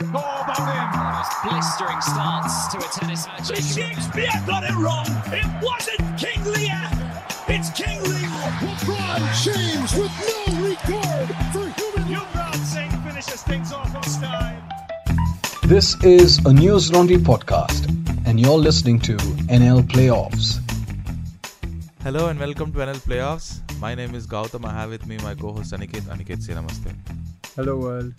Oh, but in. blistering starts to a tennis match. Shakespeare got it wrong. It wasn't King Lear. It's King Lear. LeBron James with no regard for human Yuvraj Singh finishes things off on style. This is a Newslaundry podcast, and you're listening to NL Playoffs. Hello and welcome to NL Playoffs. My name is Gautam. I have with me my co-host Aniket. Aniket, say namaste. Hello world.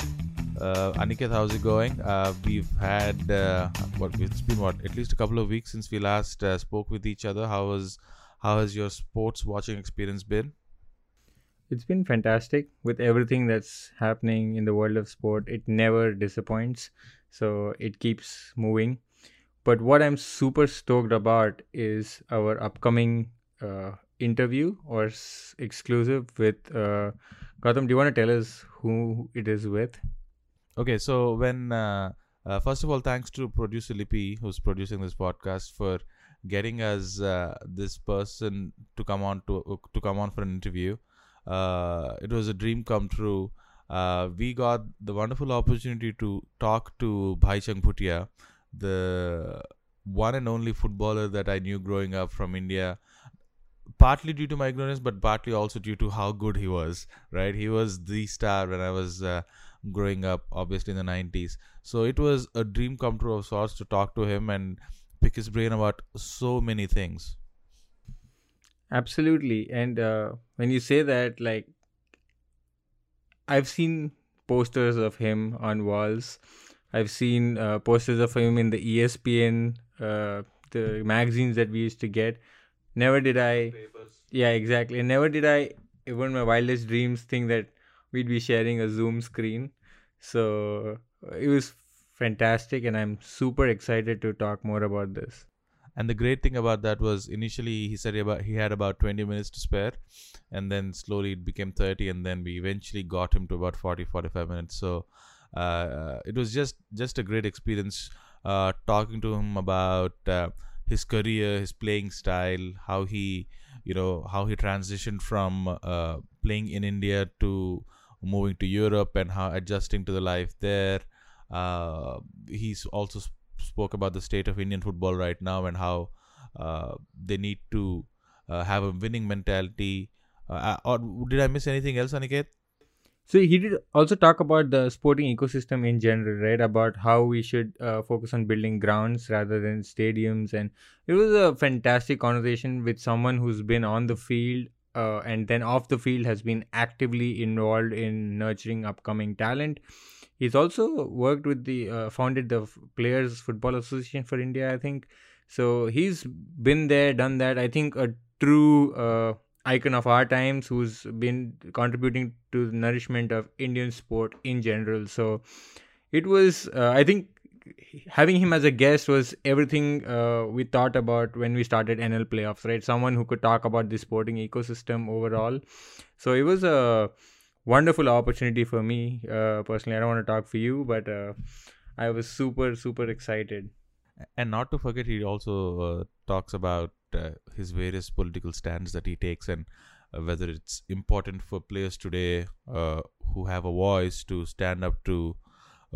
Uh, Aniket, how's it going? Uh, we've had uh, what? It's been what? At least a couple of weeks since we last uh, spoke with each other. How was how has your sports watching experience been? It's been fantastic with everything that's happening in the world of sport. It never disappoints, so it keeps moving. But what I'm super stoked about is our upcoming uh, interview or s- exclusive with uh, Gautam. Do you want to tell us who it is with? Okay, so when uh, uh, first of all, thanks to producer Lippy who's producing this podcast for getting us uh, this person to come on to to come on for an interview. Uh, it was a dream come true. Uh, we got the wonderful opportunity to talk to Bhaichung Bhutia, the one and only footballer that I knew growing up from India. Partly due to my ignorance, but partly also due to how good he was. Right, he was the star when I was uh, growing up, obviously in the 90s. So it was a dream come true of sorts to talk to him and pick his brain about so many things. Absolutely. And uh, when you say that, like, I've seen posters of him on walls. I've seen uh, posters of him in the ESPN, uh, the magazines that we used to get. Never did I. Yeah, exactly. And never did I, even my wildest dreams, think that we'd be sharing a Zoom screen. So it was fantastic, and I'm super excited to talk more about this. And the great thing about that was initially he said about he had about 20 minutes to spare, and then slowly it became 30, and then we eventually got him to about 40 45 minutes. So uh, it was just just a great experience uh, talking to him about uh, his career, his playing style, how he you know how he transitioned from uh, playing in India to moving to Europe and how adjusting to the life there. Uh, he's also sp- spoke about the state of Indian football right now and how uh, they need to uh, have a winning mentality. Uh, or did I miss anything else, Aniket? So he did also talk about the sporting ecosystem in general, right? About how we should uh, focus on building grounds rather than stadiums, and it was a fantastic conversation with someone who's been on the field uh, and then off the field has been actively involved in nurturing upcoming talent. He's also worked with the uh, founded the Players Football Association for India, I think. So he's been there, done that. I think a true uh, icon of our times who's been contributing to the nourishment of Indian sport in general. So it was, uh, I think, having him as a guest was everything uh, we thought about when we started NL playoffs, right? Someone who could talk about the sporting ecosystem overall. So it was a wonderful opportunity for me uh, personally. I don't want to talk for you, but uh, I was super, super excited. And not to forget, he also uh, talks about uh, his various political stands that he takes and uh, whether it's important for players today who have a voice to stand up to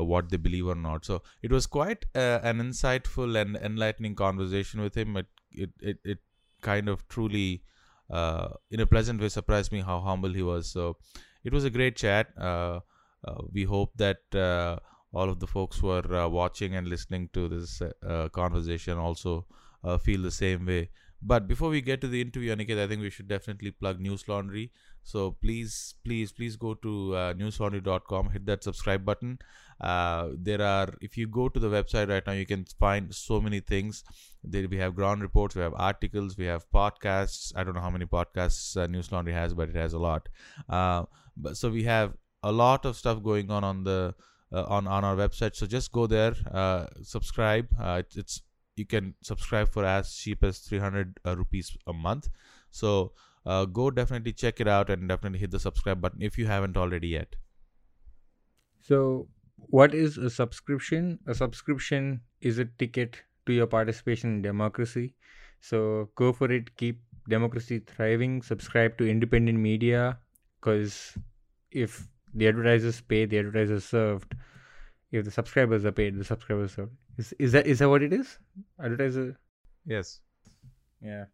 what they believe or not. So it was quite uh, an insightful and enlightening conversation with him. It it it, it kind of truly, uh, in a pleasant way, surprised me how humble he was. So it was a great chat. Uh, uh, we hope that uh, all of the folks who are uh, watching and listening to this uh, uh, conversation also uh, feel the same way. But before we get to the interview, Aniket, I think we should definitely plug Newslaundry. So please, please, please go to uh, newslaundry.com, hit that subscribe button. Uh, there are, if you go to the website right now, you can find so many things. There we have ground reports, we have articles, we have podcasts. I don't know how many podcasts uh, Newslaundry has, but it has a lot. Uh, but so we have a lot of stuff going on on the uh, on on our website. So just go there, uh, subscribe. Uh, it's, you can subscribe for as cheap as 300 uh, rupees a month. So uh, go definitely check it out and definitely hit the subscribe button if you haven't already yet. So, what is a subscription? A subscription is a ticket to your participation in democracy. So, go for it, keep democracy thriving, subscribe to independent media because if the advertisers pay, the advertisers served. if the subscribers are paid, the subscribers served. Is, is that is that what it is? Advertiser. Yes. Yeah.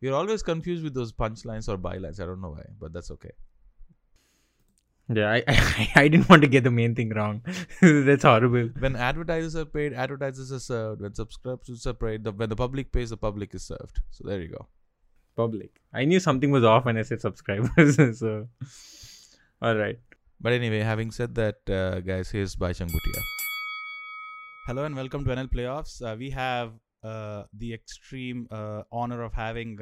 You're always confused with those punchlines or bylines. I don't know why, but that's okay. Yeah, I, I, I didn't want to get the main thing wrong. That's horrible. When advertisers are paid, advertisers are served. When subscriptions are paid, the, when the public pays, the public is served. So there you go. Public. I knew something was off when I said subscribers. so, all right. But anyway, having said that, uh, guys, here's Bhaichung Bhutia. Hello and welcome to NL Playoffs. Uh, we have uh, the extreme uh, honor of having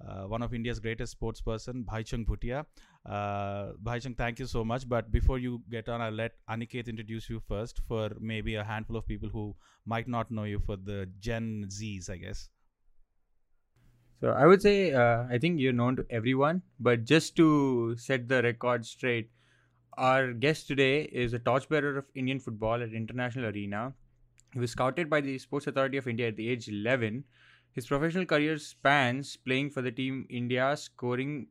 uh, one of India's greatest sports person, Bhaichung Bhutia. Uh, Bhaichung, thank you so much. But before you get on, I'll let Aniket introduce you first for maybe a handful of people who might not know you for the Gen Zs, I guess. So I would say uh, I think you're known to everyone, but just to set the record straight, our guest today is a torchbearer of Indian football at international arena. He was scouted by the Sports Authority of India at the age 11. His professional career spans playing for the team India, scoring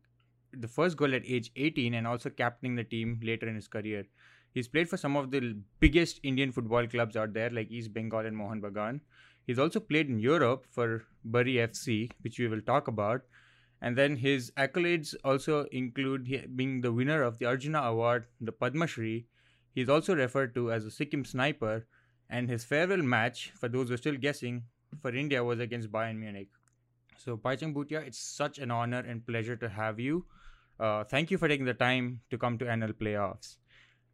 the first goal at age 18 and also captaining the team later in his career. He's played for some of the biggest Indian football clubs out there like East Bengal and Mohun Bagan. He's also played in Europe for Bury FC, which we will talk about. And then his accolades also include being the winner of the Arjuna Award, the Padma Shri. He's also referred to as a Sikkim sniper. And his farewell match, for those who are still guessing, for India was against Bayern Munich. So, Bhaichung Bhutia, it's such an honor and pleasure to have you. Uh, thank you for taking the time to come to NL playoffs.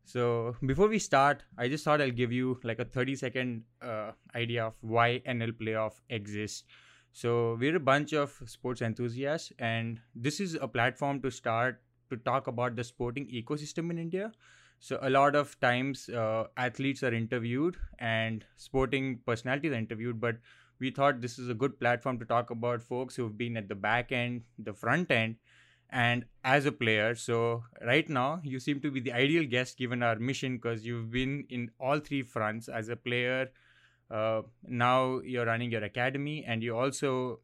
So before we start, I just thought I'll give you like a 30 second uh, idea of why NL playoff exists. So we're a bunch of sports enthusiasts, and this is a platform to start to talk about the sporting ecosystem in India. So a lot of times uh, athletes are interviewed and sporting personalities are interviewed, but we thought this is a good platform to talk about folks who've been at the back end, the front end, and as a player. So right now you seem to be the ideal guest given our mission because you've been in all three fronts as a player. Uh, now you're running your academy and you also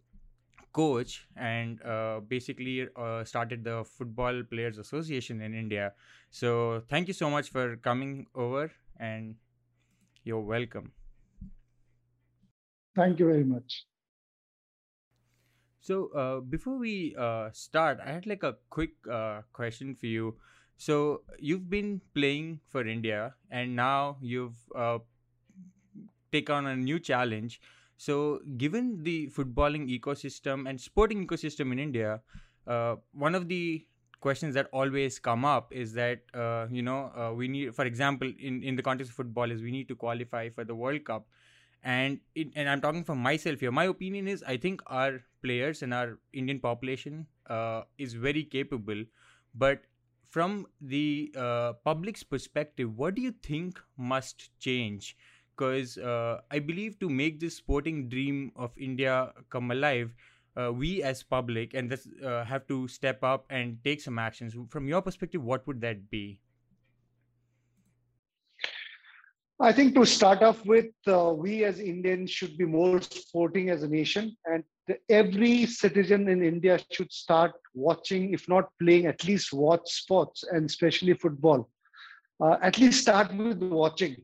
coach and uh, basically uh, started the football players association in india. So thank you so much for coming over and you're welcome thank you very much so uh, before we uh, start, I had like a quick uh, question for you. So you've been playing for India, and now you've uh, taken on a new challenge. So given the footballing ecosystem and sporting ecosystem in India, uh, one of the questions that always come up is that uh, you know we need, for example, in in the context of football, is we need to qualify for the World Cup and it, and I'm talking for myself here. My opinion is I think our players and our Indian population uh, is very capable, but from the uh, public's perspective, what do you think must change? Because uh, I believe to make this sporting dream of India come alive, uh, we as public and this, uh, have to step up and take some actions. From your perspective, what would that be? I think to start off with, uh, we as Indians should be more sporting as a nation, and every citizen in India should start watching, if not playing, at least watch sports, and especially football. Uh, at least start with watching.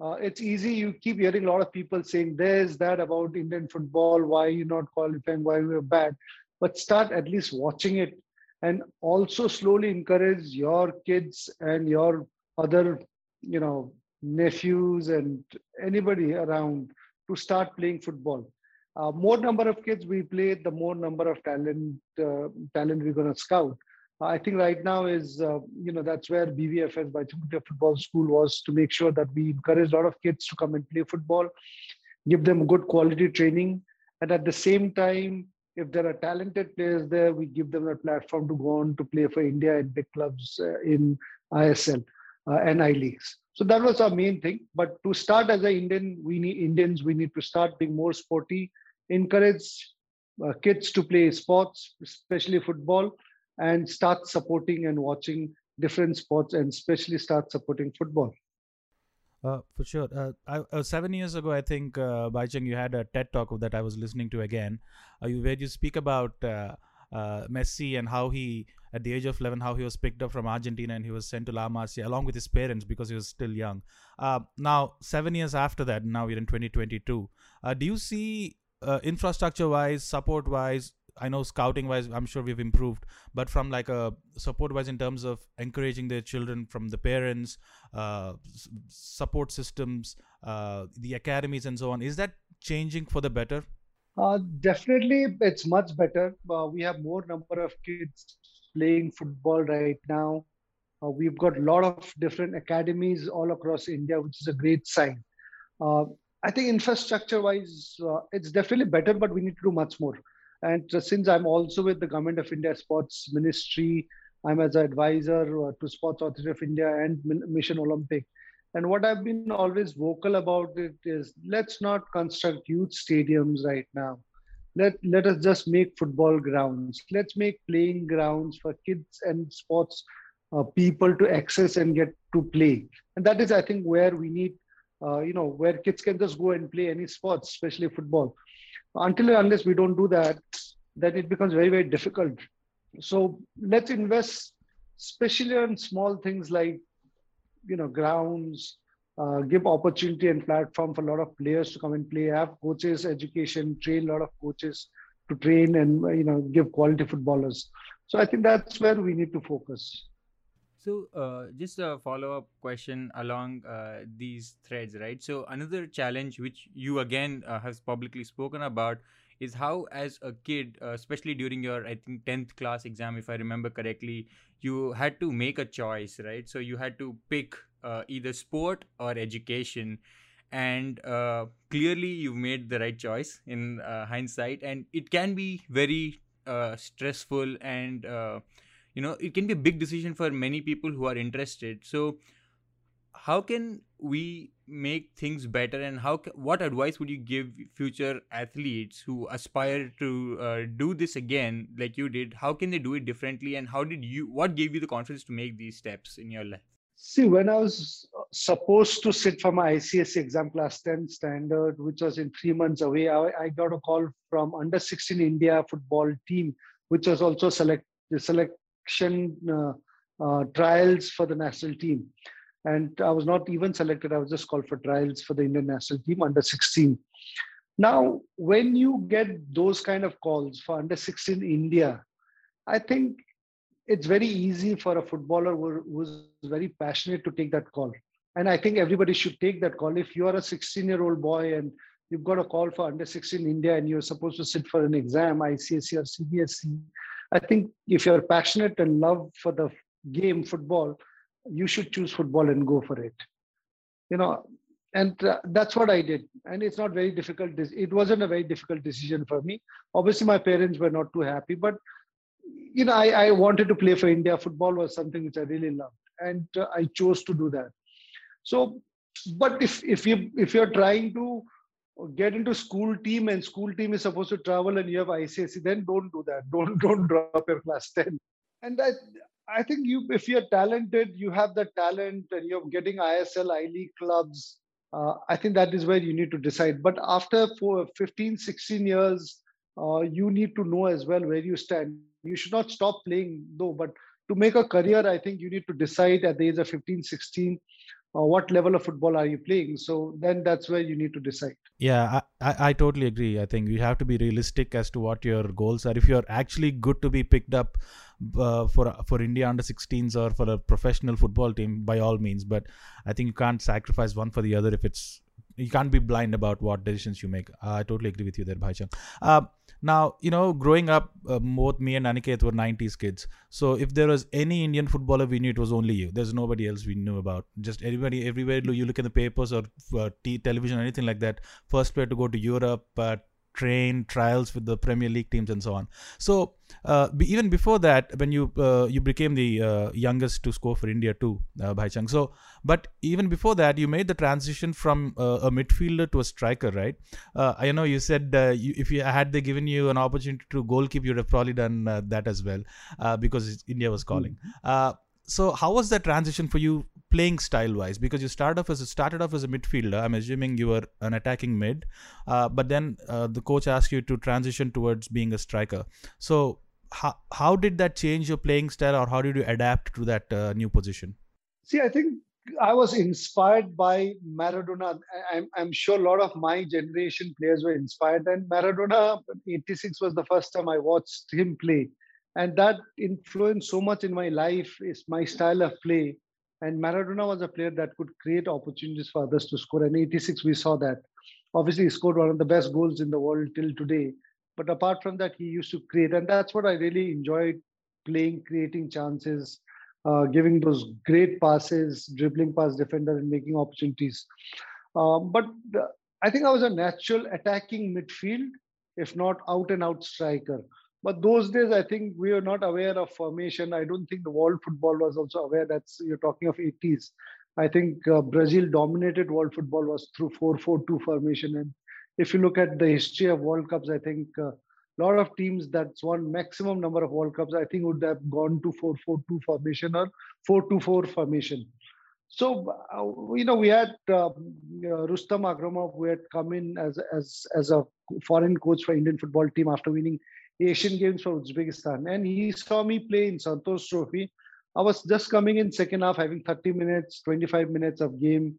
Uh, it's easy. You keep hearing a lot of people saying, "There's that about Indian football. Why are you not qualifying? Why we're bad?" But start at least watching it, and also slowly encourage your kids and your other, you know, nephews and anybody around to start playing football. Uh, more number of kids we play, the more number of talent uh, talent we're going to scout. Uh, I think right now is uh, you know that's where BBFS Bhaichung Bhutia Football School was to make sure that we encourage a lot of kids to come and play football, give them good quality training, and at the same time, if there are talented players there, we give them a platform to go on to play for India and big clubs uh, in ISL and I leagues. So that was our main thing. But to start as an Indian, we need Indians. We need to start being more sporty, encourage uh, kids to play sports, especially football, and start supporting and watching different sports, and especially start supporting football. Uh, for sure. Uh, I, uh, seven years ago, I think, uh, Bhaichung, you had a TED talk that I was listening to again, uh, you, where you speak about uh, uh, Messi and how he at the age of 11 how he was picked up from Argentina and he was sent to La Masia along with his parents because he was still young. Uh, now, seven years after that, now we're in 2022. Uh, do you see uh, infrastructure wise, support wise, I know scouting wise, I'm sure we've improved, but from like a support wise in terms of encouraging their children from the parents, uh, support systems, uh, the academies, and so on, is that changing for the better? Uh, definitely, it's much better. We have more number of kids playing football right now. Uh, we've got a lot of different academies all across India, which is a great sign. Uh, I think infrastructure-wise, uh, it's definitely better, but we need to do much more. And uh, since I'm also with the Government of India Sports Ministry, I'm as an advisor uh, to Sports Authority of India and Mission Olympic. And what I've been always vocal about it is let's not construct huge stadiums right now. Let, let us just make football grounds. Let's make playing grounds for kids and sports uh, people to access and get to play. And that is, I think, where we need, uh, you know, where kids can just go and play any sports, especially football. Until unless we don't do that, then it becomes very, very difficult. So let's invest, especially on small things like you know grounds uh, give opportunity and platform for a lot of players to come and play have coaches education train a lot of coaches to train and you know give quality footballers so i think that's where we need to focus So, uh, just a follow up question along uh, these threads, right? So, another challenge which you again uh, has publicly spoken about is how, as a kid, uh, especially during your, I think, 10th class exam, if I remember correctly, you had to make a choice, right? So, you had to pick uh, either sport or education. And uh, clearly, you've made the right choice in uh, hindsight, and it can be very uh, stressful and uh, you know it can be a big decision for many people who are interested. So how can we make things better? And how ca- what advice would you give future athletes who aspire to uh, do this again like you did? How can they do it differently? And how did you what gave you the confidence to make these steps in your life see when i was supposed to sit for my icse exam class 10 standard which was in three months away i, I got a call from under 16 india football team which was also select the selection uh, uh, trials for the national team and I was not even selected. I was just called for trials for the Indian national team under 16. Now, when you get those kind of calls for under 16 India, I think it's very easy for a footballer who, who's very passionate to take that call. And I think everybody should take that call. If you are a 16 year old boy and you've got a call for under 16 India and you're supposed to sit for an exam, ICSE or CBSE, I think if you're passionate and love for the game football, you should choose football and go for it you know and uh, that's what i did and it's not very difficult it wasn't a very difficult decision for me obviously my parents were not too happy but you know i, I wanted to play for india football was something which i really loved and uh, i chose to do that so but if if you if you're trying to get into school team and school team is supposed to travel and you have ICSE, then don't do that. Don't don't drop your class 10. And I I think you if you're talented, you have the talent and you're getting ISL, I League clubs. Uh, I think that is where you need to decide. But after for 15, 16 years, uh, you need to know as well where you stand. You should not stop playing though, but to make a career, I think you need to decide at the age of 15, 16, uh, what level of football are you playing. So then that's where you need to decide. Yeah, I, I, I totally agree. I think you have to be realistic as to what your goals are. If you're actually good to be picked up uh, for for India under 16s or for a professional football team, by all means. But I think you can't sacrifice one for the other if it's you can't be blind about what decisions you make. Uh, I totally agree with you there, Bhaichung. Uh, now, you know, growing up, uh, both me and Aniket were 90s kids. So if there was any Indian footballer we knew, it was only you. There's nobody else we knew about. Just everybody, everywhere you look in the papers or uh, t- television or anything like that, first player to go to Europe, uh, train trials with the Premier League teams and so on. So uh, even before that, when you uh, you became the uh, youngest to score for India too, uh, Bhaichung. So, but even before that, you made the transition from uh, a midfielder to a striker, right? Uh, I know you said uh, you, if you had they given you an opportunity to goalkeep, you'd have probably done uh, that as well uh, because India was calling. Uh, so how was that transition for you playing style wise because you started off as a, started off as a midfielder i'm assuming you were an attacking mid uh, but then uh, the coach asked you to transition towards being a striker so how how did that change your playing style, or how did you adapt to that uh, new position? See, I think I was inspired by Maradona. I'm, I'm sure a lot of my generation players were inspired. And Maradona, 86 was the first time I watched him play. And that influenced so much in my life is my style of play. And Maradona was a player that could create opportunities for others to score. And 86, we saw that. Obviously, he scored one of the best goals in the world till today. But apart from that, he used to create. And that's what I really enjoyed playing, creating chances, uh, giving those great passes, dribbling past defender and making opportunities. Um, but the, I think I was a natural attacking midfield, if not out and out striker. But those days, I think we were not aware of formation. I don't think the world football was also aware. That's you're talking of 80s. I think uh, Brazil dominated world football was through 4-4-2 formation. And if you look at the history of World Cups, I think uh, a lot of teams that's won maximum number of World Cups, I think would have gone to 4-4-2 formation or 4-2-4 formation. So uh, you know we had uh, Rustam Akramov who had come in as as as a foreign coach for Indian football team after winning Asian Games for Uzbekistan, and he saw me play in Santosh Trophy. I was just coming in second half, having 30 minutes, 25 minutes of game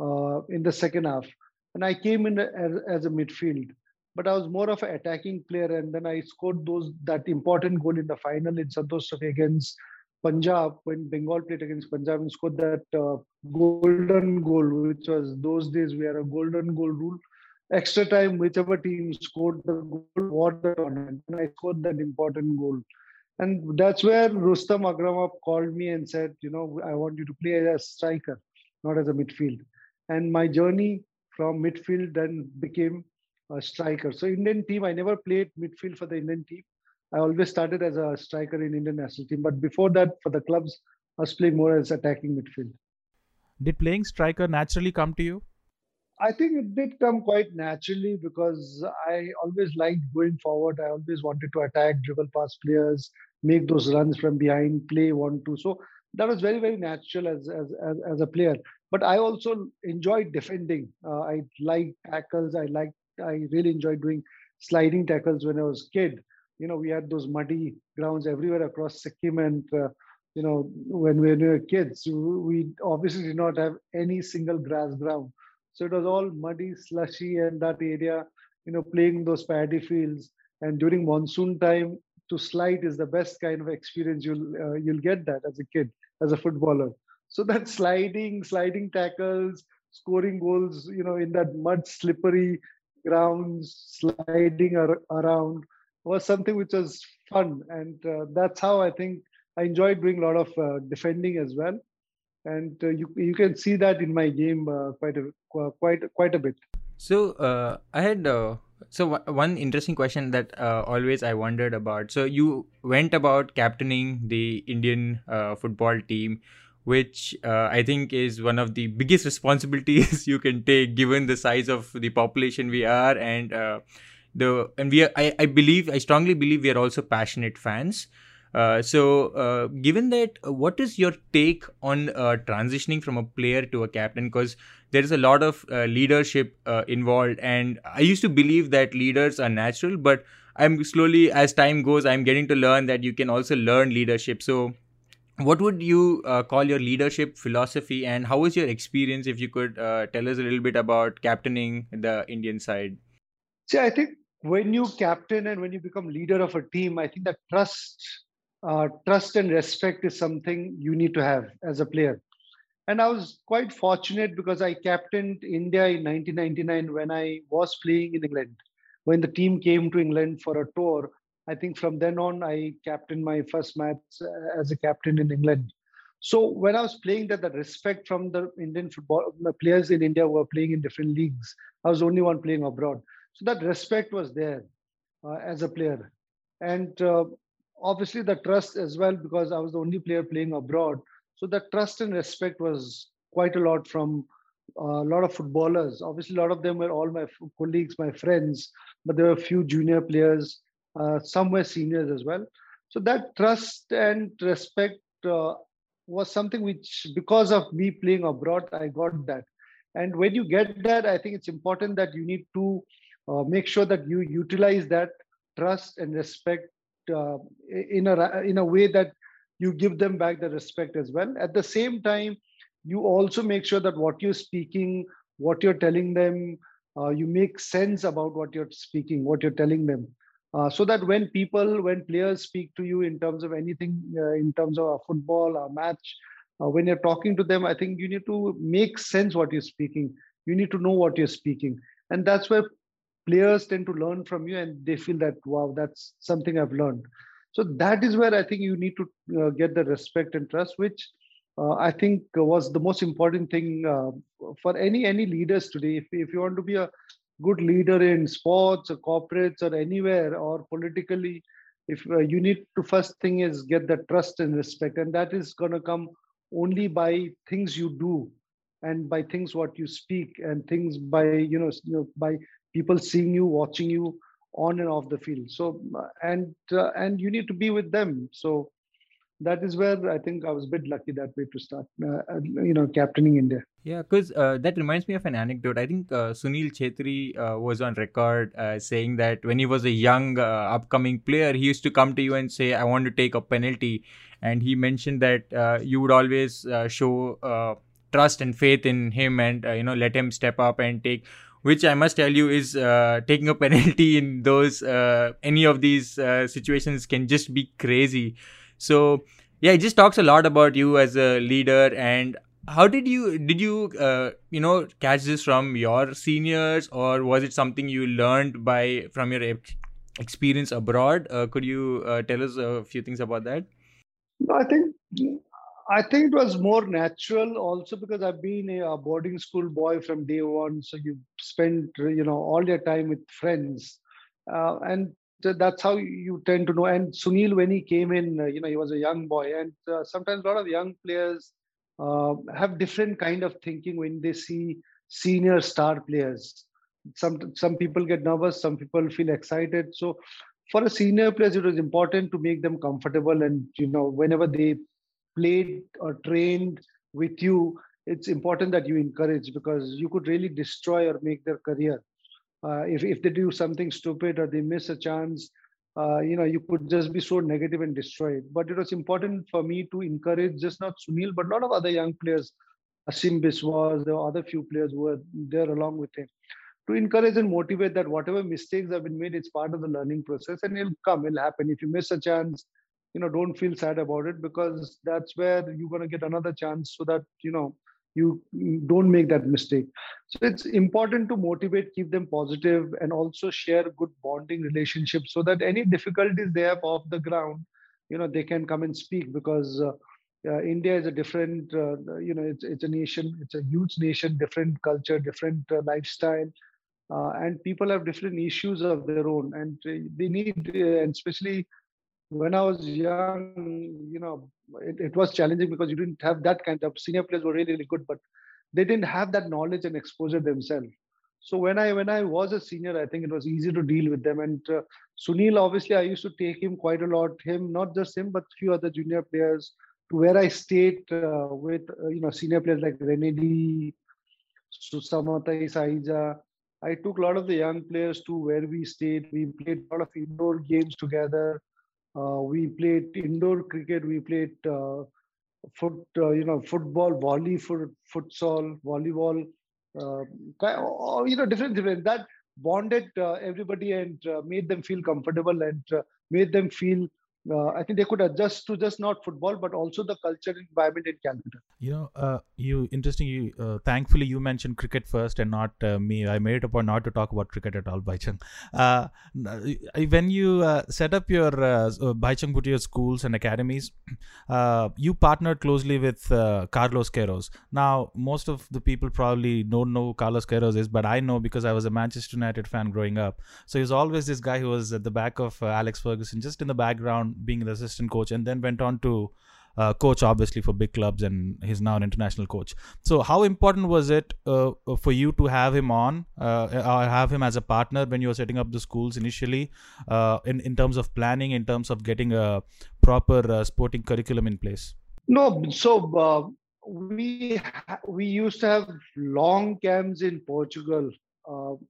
uh, in the second half, and I came in as, as a midfield but I was more of an attacking player. And then I scored those that important goal in the final in Santosh Trophy against Punjab when Bengal played against Punjab and scored that uh, golden goal, which was those days we had a golden goal rule. Extra time, whichever team scored the goal, what the tournament. And I scored that important goal. And that's where Rustam Akramov called me and said, you know, I want you to play as a striker, not as a midfield. And my journey from midfield then became a striker. So Indian team, I never played midfield for the Indian team. I always started as a striker in Indian national team. But before that, for the clubs, I was playing more as attacking midfield. Did playing striker naturally come to you? I think it did come quite naturally because I always liked going forward. I always wanted to attack, dribble past players, make those runs from behind, play one two. So that was very very natural as as as, as a player. But I also enjoyed defending. Uh, I like tackles. I like I really enjoyed doing sliding tackles when I was kid. You know, we had those muddy grounds everywhere across Sikkim, and uh, you know, when we were kids, we obviously did not have any single grass ground, so it was all muddy, slushy, and that area. You know, playing those paddy fields, and during monsoon time, to slide is the best kind of experience you'll uh, you'll get that as a kid, as a footballer. So that sliding, sliding tackles, scoring goals, you know, in that mud slippery grounds, sliding ar- around was something which was fun, and uh, that's how I think I enjoyed doing a lot of uh, defending as well, and uh, you you can see that in my game uh, quite a quite quite a bit. So uh, I had uh, so w- one interesting question that always I wondered about. So you went about captaining the Indian football team which uh, I think is one of the biggest responsibilities you can take given the size of the population we are and uh, the and we are, I, I believe I strongly believe we are also passionate fans. Uh, so, uh, given that, what is your take on uh, transitioning from a player to a captain? Because there is a lot of uh, leadership involved, and I used to believe that leaders are natural, but I'm slowly, as time goes, I'm getting to learn that you can also learn leadership. So, what would you uh, call your leadership philosophy and how was your experience if you could uh, tell us a little bit about captaining the indian side see i think when you captain and when you become leader of a team i think that trust uh, trust and respect is something you need to have as a player and i was quite fortunate because i captained india in 1999 when i was playing in england when the team came to england for a tour I think from then on, I captained my first match uh, as a captain in England. So when I was playing that, the respect from the Indian football the players in India were playing in different leagues. I was the only one playing abroad. So that respect was there uh, as a player. And uh, obviously the trust as well, because I was the only player playing abroad. So the trust and respect was quite a lot from uh, a lot of footballers. Obviously, a lot of them were all my colleagues, my friends, but there were a few junior players uh, some were seniors as well. So that trust and respect uh, was something which, because of me playing abroad, I got that. And when you get that, I think it's important that you need to uh, make sure that you utilize that trust and respect uh, in a in a way that you give them back the respect as well. At the same time, you also make sure that what you're speaking, what you're telling them, uh, you make sense about what you're speaking, what you're telling them. Uh, so that when people, when players speak to you in terms of anything, uh, in terms of a football, a match, uh, when you're talking to them, I think you need to make sense what you're speaking. You need to know what you're speaking. And that's where players tend to learn from you and they feel that, wow, that's something I've learned. So that is where I think you need to uh, get the respect and trust, which uh, I think was the most important thing uh, for any any leaders today. If, if you want to be a good leader in sports or corporates or anywhere or politically, if uh, you need to first thing is get the trust and respect, and that is going to come only by things you do and by things what you speak and things by you know, you know by people seeing you, watching you on and off the field. So and uh, and you need to be with them. So that is where I think I was a bit lucky that way to start, uh, uh you know, captaining India. Yeah, because uh, that reminds me of an anecdote. I think uh, Sunil Chhetri uh, was on record uh, saying that when he was a young upcoming player, he used to come to you and say, "I want to take a penalty," and he mentioned that you would always show trust and faith in him, and you know, let him step up and take which I must tell you is uh, taking a penalty in those uh, any of these uh, situations can just be crazy. So yeah, it just talks a lot about you as a leader and how did you did you uh, you know catch this from your seniors or was it something you learned by from your experience abroad? Uh, could you uh, tell us a few things about that? I think I think it was more natural also because I've been a boarding school boy from day one. So you spend, you know, all your time with friends. Uh, and that's how you tend to know. And Sunil, when he came in, uh, you know, he was a young boy. And uh, sometimes a lot of young players uh, have different kind of thinking when they see senior star players. Some, some people get nervous, some people feel excited. So for a senior players, it was important to make them comfortable. And, you know, whenever they played or trained with you, it's important that you encourage because you could really destroy or make their career. Uh, if, if they do something stupid or they miss a chance, uh, you know, you could just be so negative and destroy it. But it was important for me to encourage just not Sunil, but a lot of other young players. Ashim Biswas, there were other few players who were there along with him to encourage and motivate that whatever mistakes have been made, it's part of the learning process and it'll come, it'll happen. If you miss a chance, you know don't feel sad about it because that's where you're going to get another chance so that you know you don't make that mistake. So it's important to motivate keep them positive and also share good bonding relationships so that any difficulties they have off the ground you know they can come and speak because uh, uh, india is a different uh, you know it's, it's a nation it's a huge nation different culture different uh, lifestyle uh, and people have different issues of their own. And they need uh, and especially when I was young, you know, it, it was challenging because you didn't have that kind of senior players were really, really good, but they didn't have that knowledge and exposure themselves. So when I when I was a senior, I think it was easy to deal with them. And uh, Sunil, obviously, I used to take him quite a lot. Him, not just him, but few other junior players to where I stayed uh, with uh, you know senior players like Renedy, Susamatai Saija. I took a lot of the young players to where we stayed. We played a lot of indoor games together. Uh, we played indoor cricket. We played uh, foot, uh, you know, football, volley, foot, futsal, volleyball. you know, different, different. That bonded everybody and made them feel comfortable and made them feel uh, I think they could adjust to just not football, but also the cultural environment in Calcutta. You know, uh, you interesting. You uh, thankfully you mentioned cricket first and not uh, me. I made it a point not to talk about cricket at all, Bhaichung. Uh, when you uh, set up your uh, Bhaichung Bhutia schools and academies, you partnered closely with Carlos Queiroz. Now, most of the people probably don't know who Carlos Queiroz is, but I know because I was a Manchester United fan growing up. So he's always this guy who was at the back of Alex Ferguson, just in the background being the assistant coach, and then went on to uh, coach obviously for big clubs, and he's now an international coach. So, how important was it uh, for you to have him on, uh, or have him as a partner when you were setting up the schools initially, uh, in in terms of planning, in terms of getting a proper uh, sporting curriculum in place? No, so. Uh, we we used to have long camps in Portugal,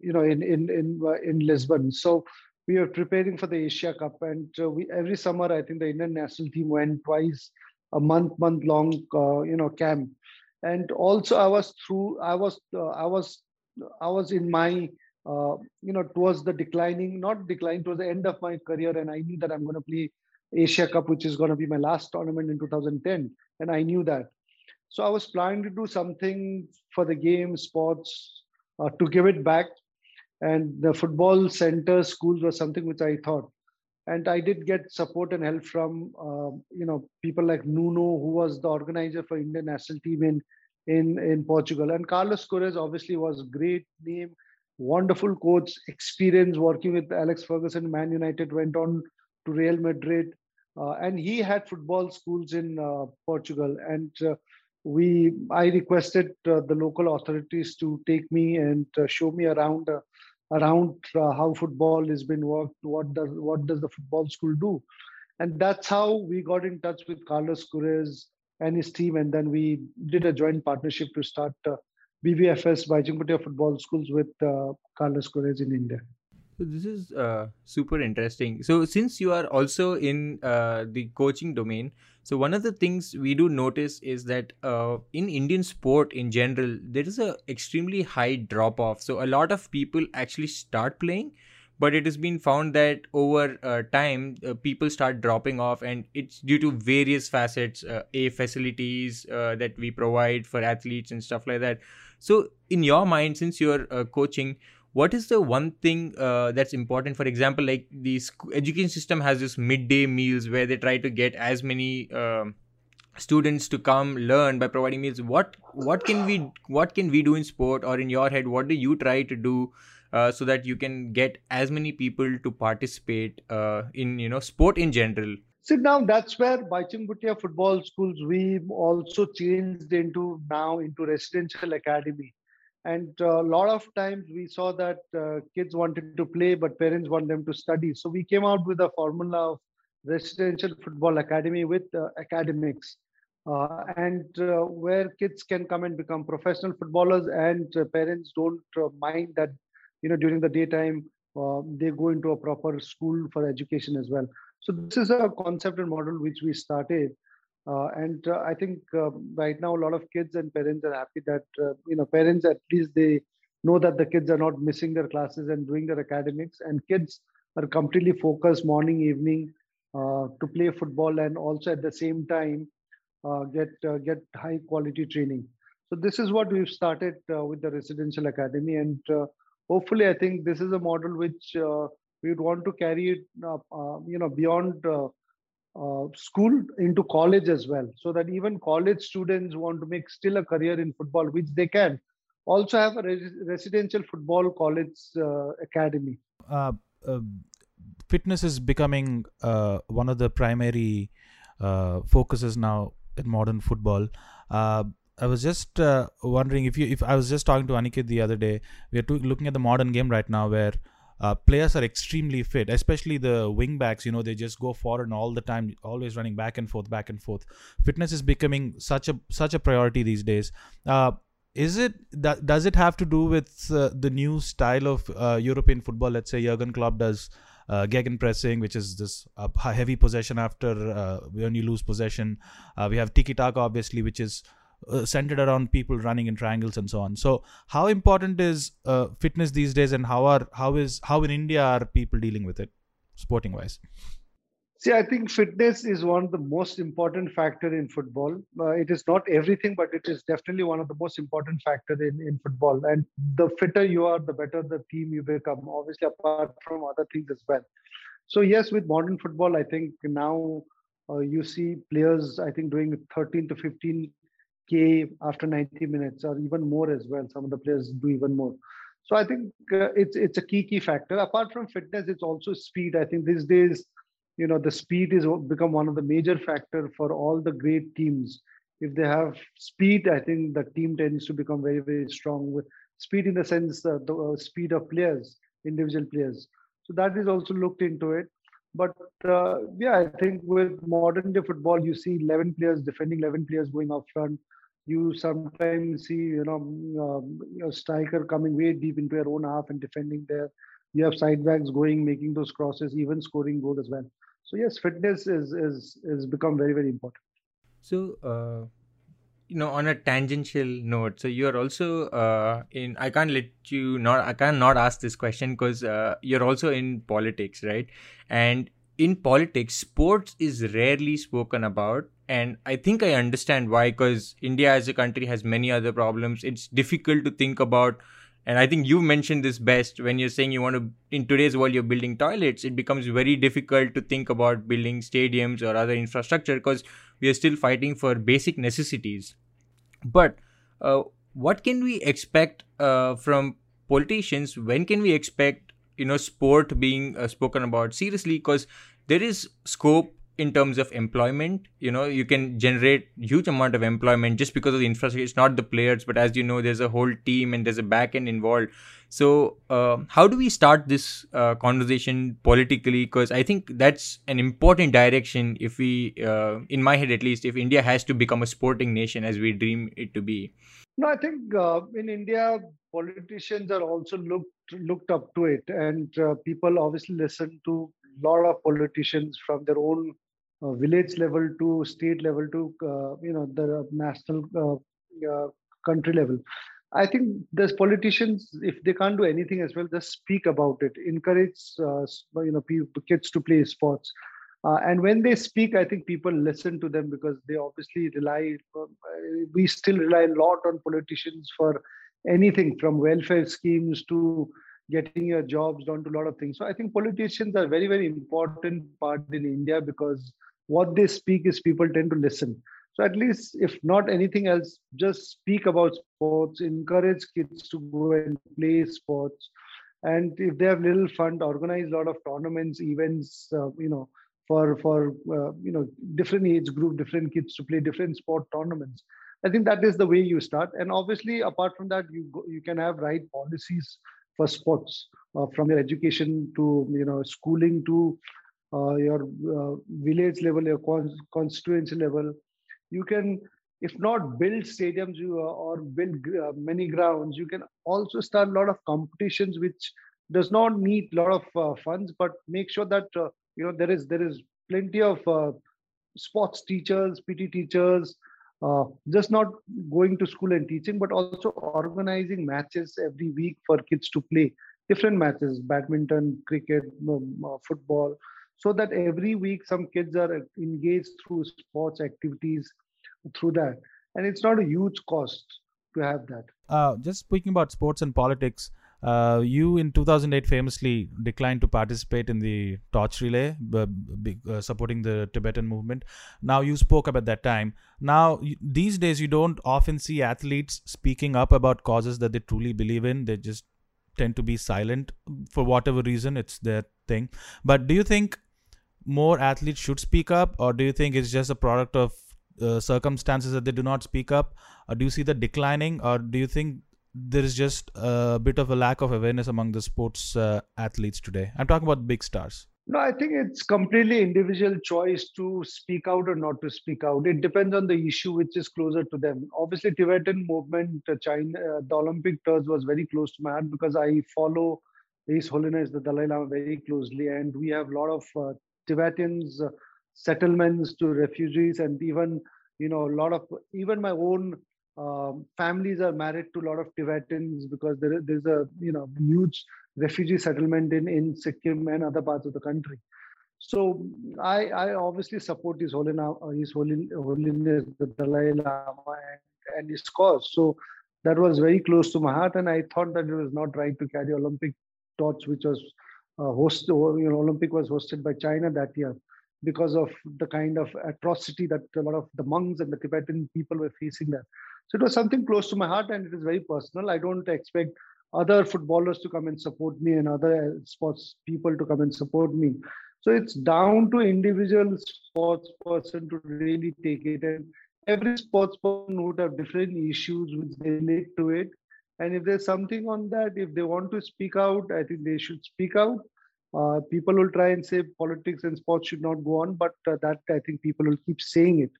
you know, in in in in Lisbon. So we were preparing for the Asia Cup, and uh, we every summer I think the Indian national team went twice a month month long uh, you know camp, and also I was through I was uh, I was I was in my uh, you know towards the declining not decline towards the end of my career, and I knew that I'm going to play Asia Cup, which is going to be my last tournament in 2010, and I knew that. So I was planning to do something for the game, sports, uh, to give it back. And the football center schools was something which I thought. And I did get support and help from, uh, you know, people like Nuno, who was the organizer for Indian national team in, in, in Portugal. And Carlos Queiroz obviously was great name, wonderful coach, experience working with Alex Ferguson, Man United, went on to Real Madrid. Uh, and he had football schools in uh, Portugal. And uh, we I requested uh, the local authorities to take me and uh, show me around uh, around uh, how football has been worked. What does what does the football school do? And that's how we got in touch with Carlos Queiroz and his team, and then we did a joint partnership to start uh, BBFS Bhaichung Bhutia Football Schools with uh, Carlos Queiroz in India. So this is uh, super interesting. So since you are also in uh, the coaching domain, so one of the things we do notice is that uh, in Indian sport in general, there is a extremely high drop off. So a lot of people actually start playing, but it has been found that over uh, time uh, people start dropping off, and it's due to various facets, uh, a facilities uh, that we provide for athletes and stuff like that. So in your mind, since you're uh, coaching what is the one thing uh, that's important? For example like the sc- education system has this midday meals where they try to get as many um students to come learn by providing meals. What what can we what can we do in sport or in your head? What do you try to do uh, so that you can get as many people to participate uh, in you know sport in general? See now that's where Bhaichung Bhutia football schools we also changed into now into residential academy and a lot of times we saw that uh, kids wanted to play but parents want them to study. So we came out with a formula of residential football academy with uh, academics. Uh, and uh, where kids can come and become professional footballers and uh, parents don't uh, mind that you know during the daytime they go into a proper school for education as well. So this is a concept and model which we started uh, and uh, I think uh, right now a lot of kids and parents are happy that you know parents at least they know that the kids are not missing their classes and doing their academics, and kids are completely focused morning, evening to play football, and also at the same time get get high quality training. So this is what we've started with the residential academy, and hopefully, I think this is a model which we would want to carry it, uh, you know, beyond uh, uh, school into college as well so that even college students want to make still a career in football which they can. Also have a res- residential football college uh, academy. Uh, um, fitness is becoming uh, one of the primary uh, focuses now in modern football. Uh, I was just wondering if you if I was just talking to Aniket the other day we are to, looking at the modern game right now where uh, players are extremely fit, especially the wing backs. You know, they just go forward all the time, always running back and forth, back and forth. Fitness is becoming such a such a priority these days. Uh, is it that does it have to do with uh, the new style of uh, European football? Let's say Jurgen Klopp does uh, pressing, which is this uh, heavy possession after uh, when you lose possession. Uh, we have tiki taka, obviously, which is uh, centered around people running in triangles and so on. So how important is uh, fitness these days and how are how is how in india are people dealing with it sporting wise see i think fitness is one of the most important factor in football. Uh, it is not everything but it is definitely one of the most important factor in, in football. And the fitter you are the better the team you become obviously apart from other things as well. So yes with modern football i think now uh, you see players i think doing 13 to 15 After 90 minutes or even more as well. Some of the players do even more. So I think uh, it's it's a key key factor. Apart from fitness, it's also speed. I think these days, you know, the speed is become one of the major factor for all the great teams. If they have speed, I think the team tends to become very very strong with speed in the sense uh, the speed of players, individual players. So that is also looked into it. But uh, yeah, I think with modern day football, you see 11 players defending 11 players going up front you sometimes see you know um, a striker coming way deep into your own half and defending there you have side backs going, making those crosses, even scoring goals as well. So yes, fitness is is is become very very important. So, uh, you know, on a tangential note, so you're also uh, in. I can't let you not. I can't not ask this question because uh, you're also in politics, right? And in politics, sports is rarely spoken about, and I think I understand why. Because India as a country has many other problems. It's difficult to think about and i think you mentioned this best when you're saying you want to in today's world you're building toilets it becomes very difficult to think about building stadiums or other infrastructure because we are still fighting for basic necessities but uh, what can we expect uh, from politicians when can we expect you know sport being uh, spoken about seriously because there is scope in terms of employment you know you can generate huge amount of employment just because of the infrastructure. It's not the players but as you know there's a whole team and there's a back end involved. So uh, how do we start this uh, conversation politically? Because i think that's an important direction if we uh, in my head at least if india has to become a sporting nation as we dream it to be. No i think uh, in india politicians are also looked looked up to it. And uh, people obviously listen to lot of politicians from their own village level to state level to uh, you know the national uh, country level. I think there's politicians if they can't do anything as well just speak about it encourage you know people, kids to play sports. Uh, and when they speak i think people listen to them because they obviously rely we still rely a lot on politicians for anything from welfare schemes to getting your jobs down to a lot of things. So i think politicians are very very important part in india because what they speak is people tend to listen. So at least, if not anything else, just speak about sports, encourage kids to go and play sports, and if they have little fund, organize a lot of tournaments, events, uh, you know, for for uh, you know different age group, different kids to play different sport tournaments. I think that is the way you start. And obviously, apart from that, you go, you can have right policies for sports, uh, from your education to you know schooling to your uh, village level, your constituency level. You can, if not build stadiums you, uh, or build many grounds, you can also start a lot of competitions which does not need a lot of funds, but make sure that you know there is there is plenty of sports teachers, PT teachers, uh, just not going to school and teaching, but also organizing matches every week for kids to play different matches badminton, cricket, um, uh, football so that every week some kids are engaged through sports activities through that. And it's not a huge cost to have that. Uh, just speaking about sports and politics uh, you in 2008 famously declined to participate in the torch relay uh, supporting the tibetan movement. Now you spoke about that time. Now these days you don't often see athletes speaking up about causes that they truly believe in. They just tend to be silent. For whatever reason it's their thing. But do you think more athletes should speak up, or do you think it's just a product of uh, circumstances that they do not speak up? Or do you see the declining, or do you think there is just a bit of a lack of awareness among the sports uh, athletes today? I'm talking about big stars. No, I think it's completely individual choice to speak out or not to speak out. It depends on the issue which is closer to them. Obviously, Tibetan movement, uh, China, uh, the Olympic tours was very close to my heart because I follow His Holiness the Dalai Lama very closely, and we have a lot of uh, Tibetans uh, settlements to refugees, and even you know a lot of even my own um, families are married to a lot of Tibetans because there, there's a you know huge refugee settlement in in Sikkim and other parts of the country. So I, I obviously support His Holiness, His Holiness the Dalai Lama and, and his cause. So that was very close to my heart, and I thought that it was not right to carry Olympic torch, which was uh, host, you know, Olympic was hosted by China that year because of the kind of atrocity that a lot of the monks and the Tibetan people were facing there. So it was something close to my heart and it is very personal. I don't expect other footballers to come and support me and other sports people to come and support me. So it's down to individual sports person to really take it. And every sports person would have different issues which relate to it. And if there's something on that, if they want to speak out, I think they should speak out. Uh, people will try and say politics and sports should not go on, but uh, that I think people will keep saying it.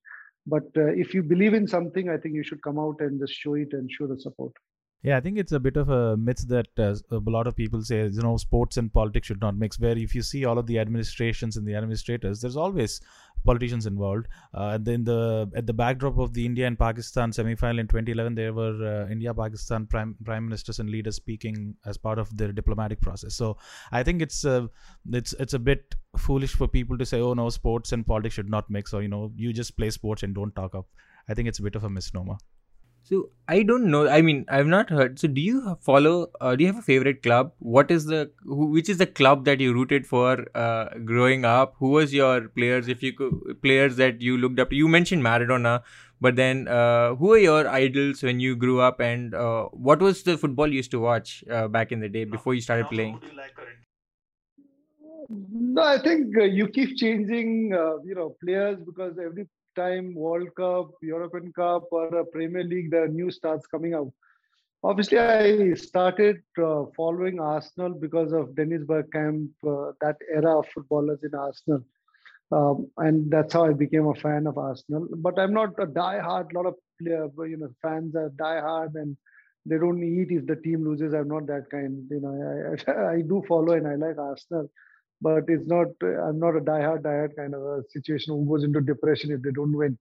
But uh, if you believe in something, I think you should come out and just show it and show the support. Yeah, I think it's a bit of a myth that uh, a lot of people say, you know, sports and politics should not mix. Where if you see all of the administrations and the administrators, there's always politicians involved. Uh, then the at the backdrop of the India and Pakistan semi-final in 2011, there were uh, India-Pakistan prime prime ministers and leaders speaking as part of their diplomatic process. So I think it's uh, it's it's a bit foolish for people to say, oh no, sports and politics should not mix, or you know, you just play sports and don't talk up. I think it's a bit of a misnomer. So I don't know. I mean, I've not heard. So do you follow? Uh, do you have a favorite club? What is the who, which is the club that you rooted for uh, growing up? Who was your players? If you could, players that you looked up. To, you mentioned Maradona, but then uh, who are your idols when you grew up? And uh, what was the football you used to watch uh, back in the day before you started playing? No, I think uh, you keep changing, you know, players because every time World Cup, European Cup, or a Premier League, the news starts coming out. Obviously, I started uh, following Arsenal because of Dennis Bergkamp, uh, that era of footballers in Arsenal. Um, and that's how I became a fan of Arsenal. But I'm not a die-hard. A lot of player, you know, fans are die-hard and they don't eat if the team loses. I'm not that kind. You know, I, I, I do follow and I like Arsenal but it's not i'm not a die-hard die-hard kind of a situation who goes into depression if they don't win.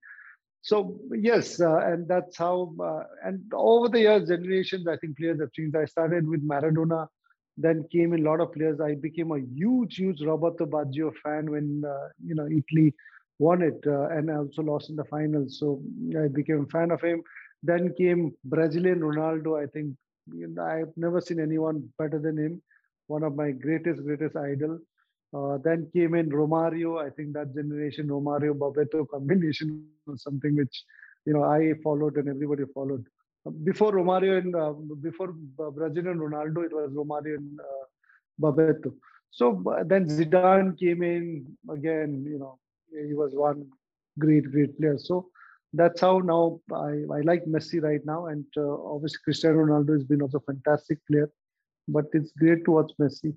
So yes uh, and that's how uh, and over the years generations i think players have changed. I started with maradona then came a lot of players. I became a huge huge roberto baggio fan when uh, you know italy won it uh, and i also lost in the finals so i became a fan of him. Then came brazilian ronaldo i think. You know, i've never seen anyone better than him one of my greatest greatest idol uh, then came in Romario. I think that generation, Romario Bebeto combination was something which you know I followed and everybody followed. Before Romario and uh, before Brazilian Ronaldo, it was Romario and uh, Bebeto. So then Zidane came in again. You know, he was one great, great player. So that's how now I, I like Messi right now, and uh, obviously Cristiano Ronaldo has been also a fantastic player. But it's great to watch Messi.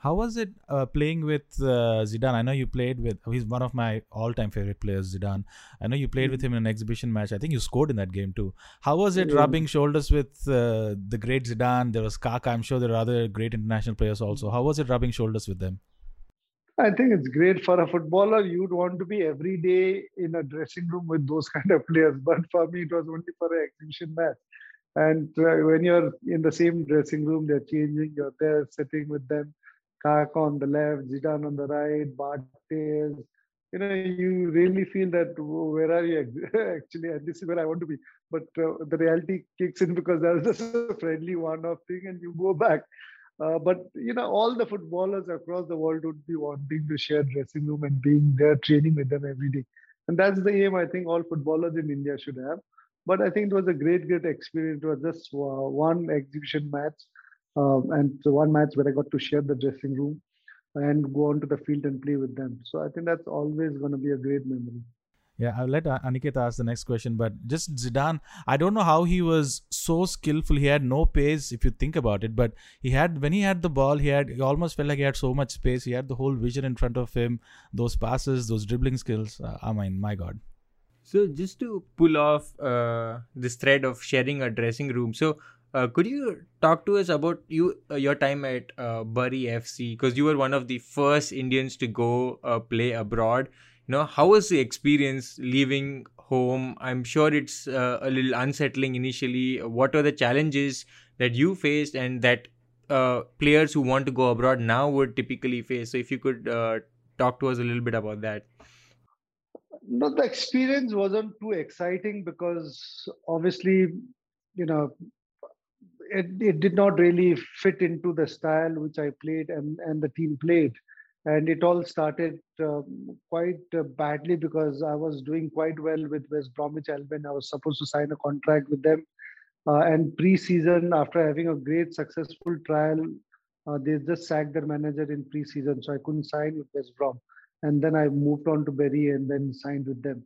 How was it uh, playing with uh, Zidane? I know you played with. He's one of my all-time favorite players, Zidane. I know you played with him in an exhibition match. I think you scored in that game too. How was it yeah. rubbing shoulders with uh, the great Zidane? There was Kaká. I'm sure there are other great international players also. How was it rubbing shoulders with them? I think it's great for a footballer. You'd want to be every day in a dressing room with those kind of players. But for me, it was only for an exhibition match. And uh, when you're in the same dressing room, they're changing. You're there sitting with them Kaká on the left, Zidane on the right, Barthez. You know, you really feel that where are you actually? And this is where I want to be. But uh, the reality kicks in because there's just a friendly one-off thing, and you go back. Uh, but you know, all the footballers across the world would be wanting to share dressing room and being there training with them every day. And that's the aim I think all footballers in India should have. But I think it was a great, great experience. It was just uh, one exhibition match um, and so one match where I got to share the dressing room and go onto the field and play with them. So I think that's always going to be a great memory. Yeah, I'll let Aniket ask the next question. But just Zidane, I don't know how he was so skillful. He had no pace, if you think about it. But he had when he had the ball, he had he almost felt like he had so much space. He had the whole vision in front of him. Those passes, those dribbling skills. Uh, I mean, my God. So just to pull off uh, this thread of sharing a dressing room. So uh, could you talk to us about you uh, your time at uh, Bury FC because you were one of the first Indians to go uh, play abroad. You know, how was the experience leaving home? I'm sure it's uh, a little unsettling initially. What are the challenges that you faced and that uh, players who want to go abroad now would typically face? So, if you could talk to us a little bit about that. No, the experience wasn't too exciting because obviously, you know, it, it did not really fit into the style which I played and, and the team played. And it all started um, quite uh, badly because I was doing quite well with West Bromwich Albion. I was supposed to sign a contract with them. Uh, and pre-season, after having a great successful trial, uh, they just sacked their manager in pre-season, so I couldn't sign with West Brom. And then I moved on to Bury and then signed with them.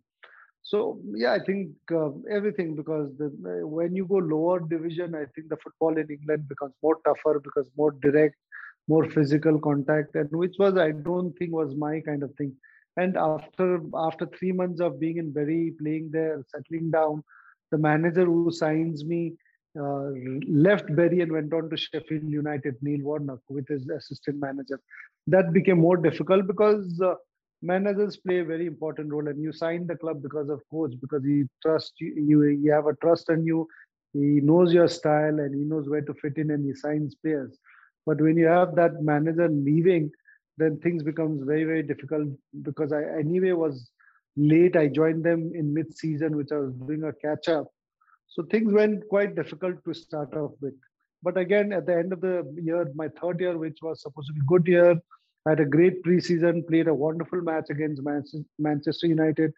So yeah, I think uh, everything because the, when you go lower division, I think the football in England becomes more tougher because more direct, more physical contact, and which was I don't think was my kind of thing. And after after three months of being in Bury, playing there, settling down, the manager who signs me, uh, left Bury and went on to Sheffield United, Neil Warnock, with his assistant manager. That became more difficult because uh, managers play a very important role, and you sign the club because of coach, because he trusts you, you, you have a trust in you, he knows your style, and he knows where to fit in, and he signs players. But when you have that manager leaving, then things becomes very very difficult because I anyway was late. I joined them in mid season, which I was doing a catch up so things went quite difficult to start off with. But again, at the end of the year, my third year, which was supposed to be good year, had a great preseason, played a wonderful match against Manchester United,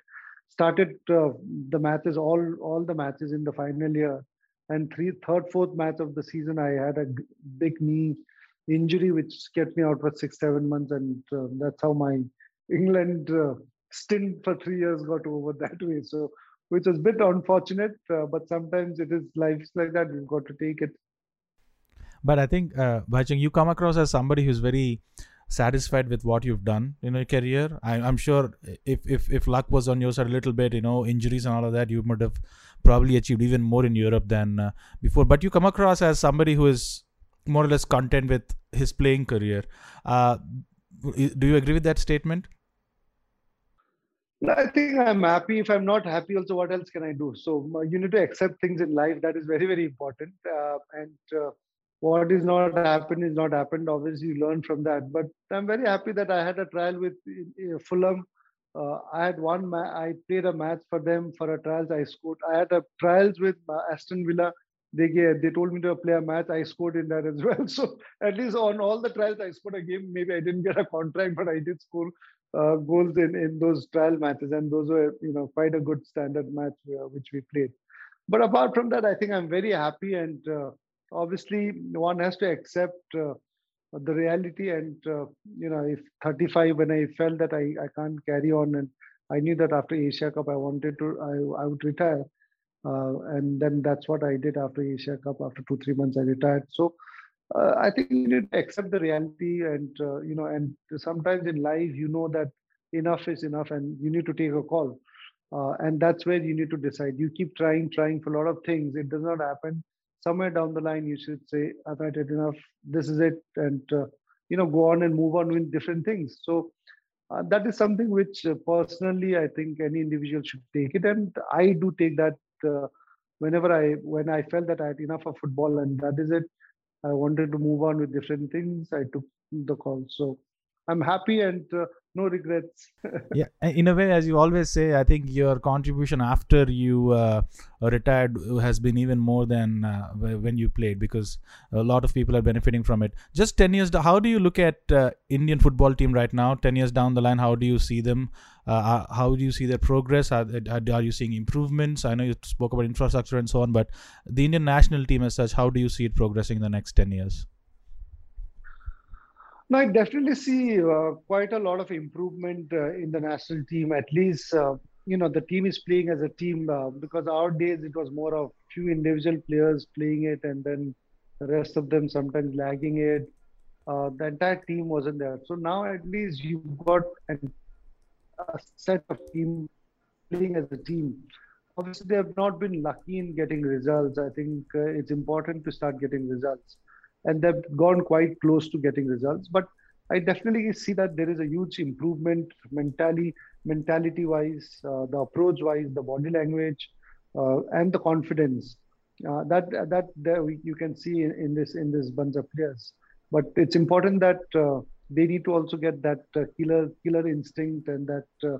started uh, the matches, all all the matches in the final year. And three, third, fourth match of the season, I had a big knee injury, which kept me out for six, seven months. And uh, that's how my England uh, stint for three years got over that way. So which was a bit unfortunate. Uh, but sometimes it is life like that. You've got to take it. But I think, uh, Bhaichung, you come across as somebody who's very satisfied with what you've done in your career. I, am sure if, if if luck was on your side a little bit, you know, injuries and all of that, you would have probably achieved even more in Europe than uh, before. But you come across as somebody who is more or less content with his playing career. Uh, do you agree with that statement? I think I'm happy. If I'm not happy, also, what else can I do? So you need to accept things in life. That is very, very important. Uh, and uh, what is not happened is not happened. Obviously, you learn from that. But I'm very happy that I had a trial with Fulham. Uh, I had one. Ma- I played a match for them for a trials. I scored. I had a trials with uh, Aston Villa. They gave, they told me to play a match. I scored in that as well. So at least on all the trials, I scored a game. Maybe I didn't get a contract, but I did score uh, goals in, in those trial matches, and those were you know quite a good standard match uh, which we played. But apart from that, I think I'm very happy, and uh, obviously one has to accept uh, the reality. And uh, you know, if 35, when I felt that I, I can't carry on, and I knew that after Asia Cup I wanted to I, I would retire, uh, and then that's what I did after Asia Cup. After two three months, I retired. So uh, I think you need to accept the reality, and uh, you know, and sometimes in life, you know that enough is enough, and you need to take a call, uh, and that's where you need to decide. You keep trying, trying for a lot of things. It does not happen. Somewhere down the line, you should say, "I've had it enough. This is it," and uh, you know, go on and move on with different things. So. Uh, that is something which uh, personally I think any individual should take it, and I do take that whenever I when I felt that I had enough of football and that is it I wanted to move on with different things. I took the call. So I'm happy and uh, no regrets. yeah, in a way, as you always say, I think your contribution after you uh, retired has been even more than uh, when you played because a lot of people are benefiting from it. Just 10 years, how do you look at uh, Indian football team right now? 10 years down the line, how do you see them? Uh, uh, how do you see their progress? Are, are you seeing improvements? I know you spoke about infrastructure and so on, but the Indian national team as such, how do you see it progressing in the next 10 years? No, I definitely see uh, quite a lot of improvement uh, in the national team. At least, uh, you know, the team is playing as a team uh, because our days it was more of few individual players playing it and then the rest of them sometimes lagging it. Uh, the entire team wasn't there. So now at least you've got an, a set of team playing as a team. Obviously, they have not been lucky in getting results. I think uh, it's important to start getting results and they've gone quite close to getting results. But I definitely see that there is a huge improvement mentally, mentality wise, uh, the approach wise, the body language, uh, and the confidence. Uh, that that we, you can see in, in, this in this bunch of players. But it's important that uh, they need to also get that uh, killer killer instinct and that uh,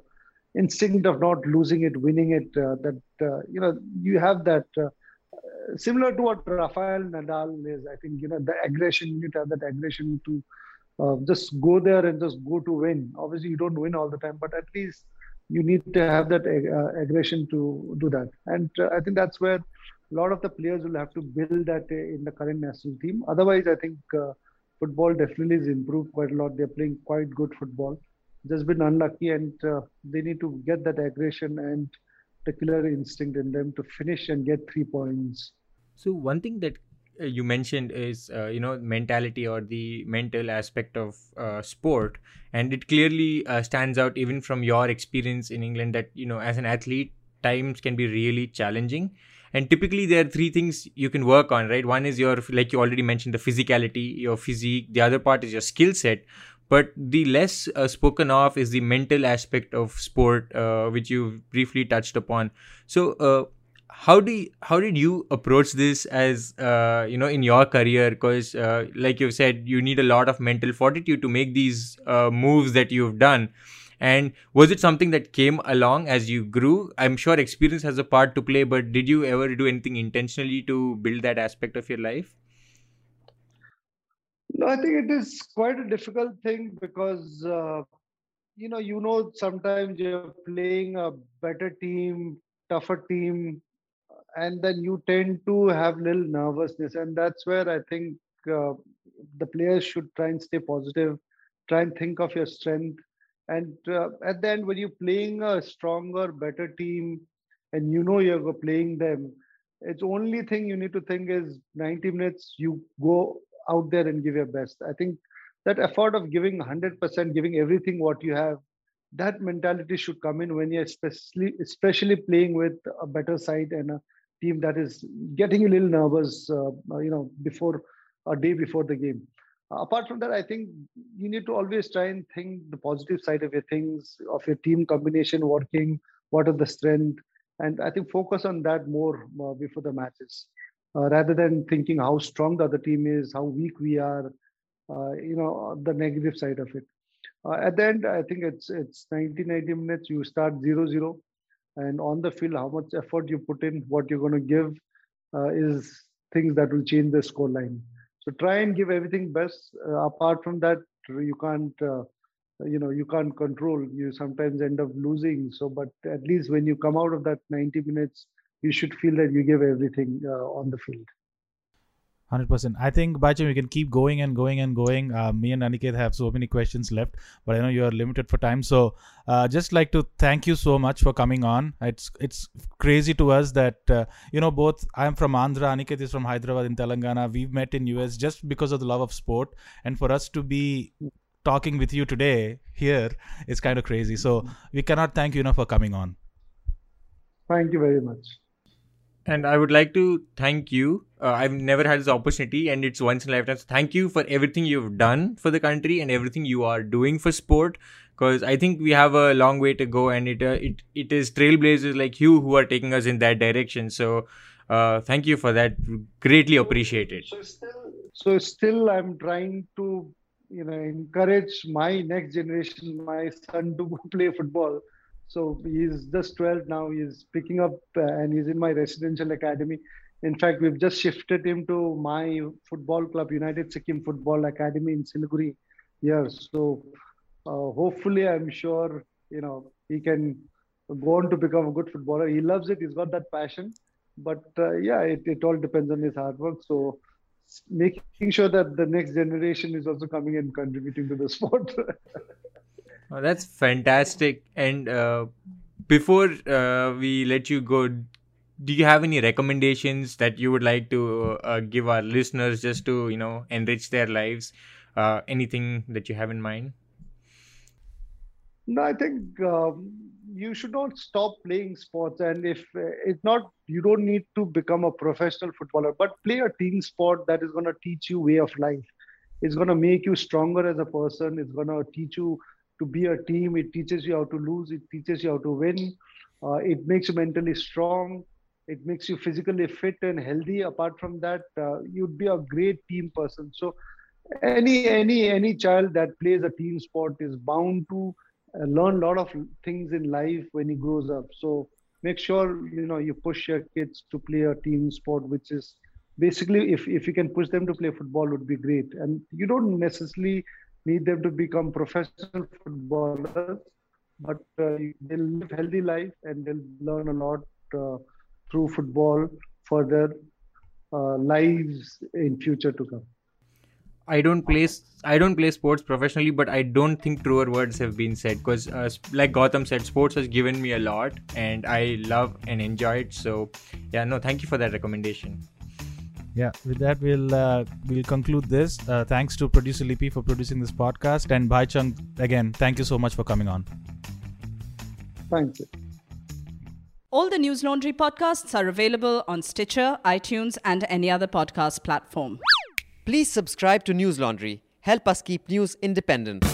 instinct of not losing it, winning it. that you know you have that similar to what Rafael Nadal is. I think you know the aggression. You need to have that aggression to uh, just go there and just go to win. Obviously, you don't win all the time, but at least you need to have that uh, aggression to do that. And uh, I think that's where a lot of the players will have to build that in the current national team. Otherwise, I think uh, football definitely is improved quite a lot. They're playing quite good football. Just been unlucky, and uh, they need to get that aggression and particular instinct in them to finish and get three points. So one thing that uh, you mentioned is uh, you know mentality or the mental aspect of uh, sport. And it clearly uh, stands out even from your experience in england that you know as an athlete times can be really challenging. And typically there are three things you can work on right? One is your like you already mentioned the physicality your physique. The other part is your skill set but the less uh, spoken of is the mental aspect of sport uh, which you briefly touched upon. So uh, how do you, how did you approach this as uh, you know in your career? Because uh, like you've said you need a lot of mental fortitude to make these uh, moves that you've done. And was it something that came along as you grew? I'm sure experience has a part to play but did you ever do anything intentionally to build that aspect of your life no i think it is quite a difficult thing because uh, you know you know sometimes you're playing a better team tougher team and then you tend to have little nervousness. And that's where i think uh, the players should try and stay positive try and think of your strength. And uh, at the end when you're playing a stronger better team and you know you're playing them it's only thing you need to think is 90 minutes you go out there and give your best. I think that effort of giving 100% giving everything what you have that mentality should come in when you're especially especially playing with a better side and a team that is getting a little nervous, uh, you know, before a day before the game. Uh, apart from that, I think you need to always try and think the positive side of your things, of your team combination working, what are the strength, and I think focus on that more uh, before the matches, uh, rather than thinking how strong the other team is, how weak we are, uh, you know, the negative side of it. Uh, at the end, I think it's it's 90 90 minutes. You start 0 0 and on the field how much effort you put in what you're going to give uh, is things that will change the score line so try and give everything best uh, apart from that you can't you know you can't control you sometimes end up losing so but at least when you come out of that 90 minutes you should feel that you give everything uh, on the field Hundred percent. I think Bhaichung, we can keep going and going and going. Uh, me and Aniket have so many questions left, but I know you are limited for time. So, uh, just like to thank you so much for coming on. It's it's crazy to us that uh, you know both. I'm from Andhra. Aniket is from Hyderabad in Telangana. We've met in US just because of the love of sport, and for us to be talking with you today here is kind of crazy. So we cannot thank you enough for coming on. Thank you very much. And I would like to thank you. Uh, I've never had this opportunity, and it's once in a lifetime. So thank you for everything you've done for the country and everything you are doing for sport. Because I think we have a long way to go, and it uh, it it is trailblazers like you who are taking us in that direction. So uh, thank you for that. Greatly appreciated. So still, so still, I'm trying to you know encourage my next generation, my son, to play football so he's just 12 now. He's picking up uh, and he's in my residential academy. In fact, we've just shifted him to my football club, United Sikkim Football Academy in Siliguri here. So uh, hopefully, I'm sure, you know, he can go on to become a good footballer. He loves it. He's got that passion. But uh, yeah, it, it all depends on his hard work. So making sure that the next generation is also coming and contributing to the sport. Oh, that's fantastic. And uh, before uh, we let you go, do you have any recommendations that you would like to uh, give our listeners just to you know enrich their lives? Uh, anything that you have in mind? No, I think um, you should not stop playing sports. And if uh, it's not, you don't need to become a professional footballer, but play a team sport that is going to teach you way of life. It's going to make you stronger as a person. It's going to teach you to be a team. It teaches you how to lose. It teaches you how to win. Uh, it makes you mentally strong. It makes you physically fit and healthy. Apart from that, uh, you'd be a great team person. So, any any any child that plays a team sport is bound to uh, learn a lot of things in life when he grows up. So, make sure you know you push your kids to play a team sport, which is basically if if you can push them to play football would be great. And you don't necessarily need them to become professional footballers, but uh, they'll live healthy life and they'll learn a lot uh, through football for their uh, lives in future to come. I don't play I don't play sports professionally, but I don't think truer words have been said because, uh, like Gautam said, sports has given me a lot, and I love and enjoy it. So, yeah, no, thank you for that recommendation yeah with that we'll uh, we'll conclude this uh, thanks to producer lipi for producing this podcast and Bhaichung again thank you so much for coming on thank you All the Newslaundry podcasts are available on Stitcher, iTunes, and any other podcast platform. Please subscribe to Newslaundry. Help us keep news independent.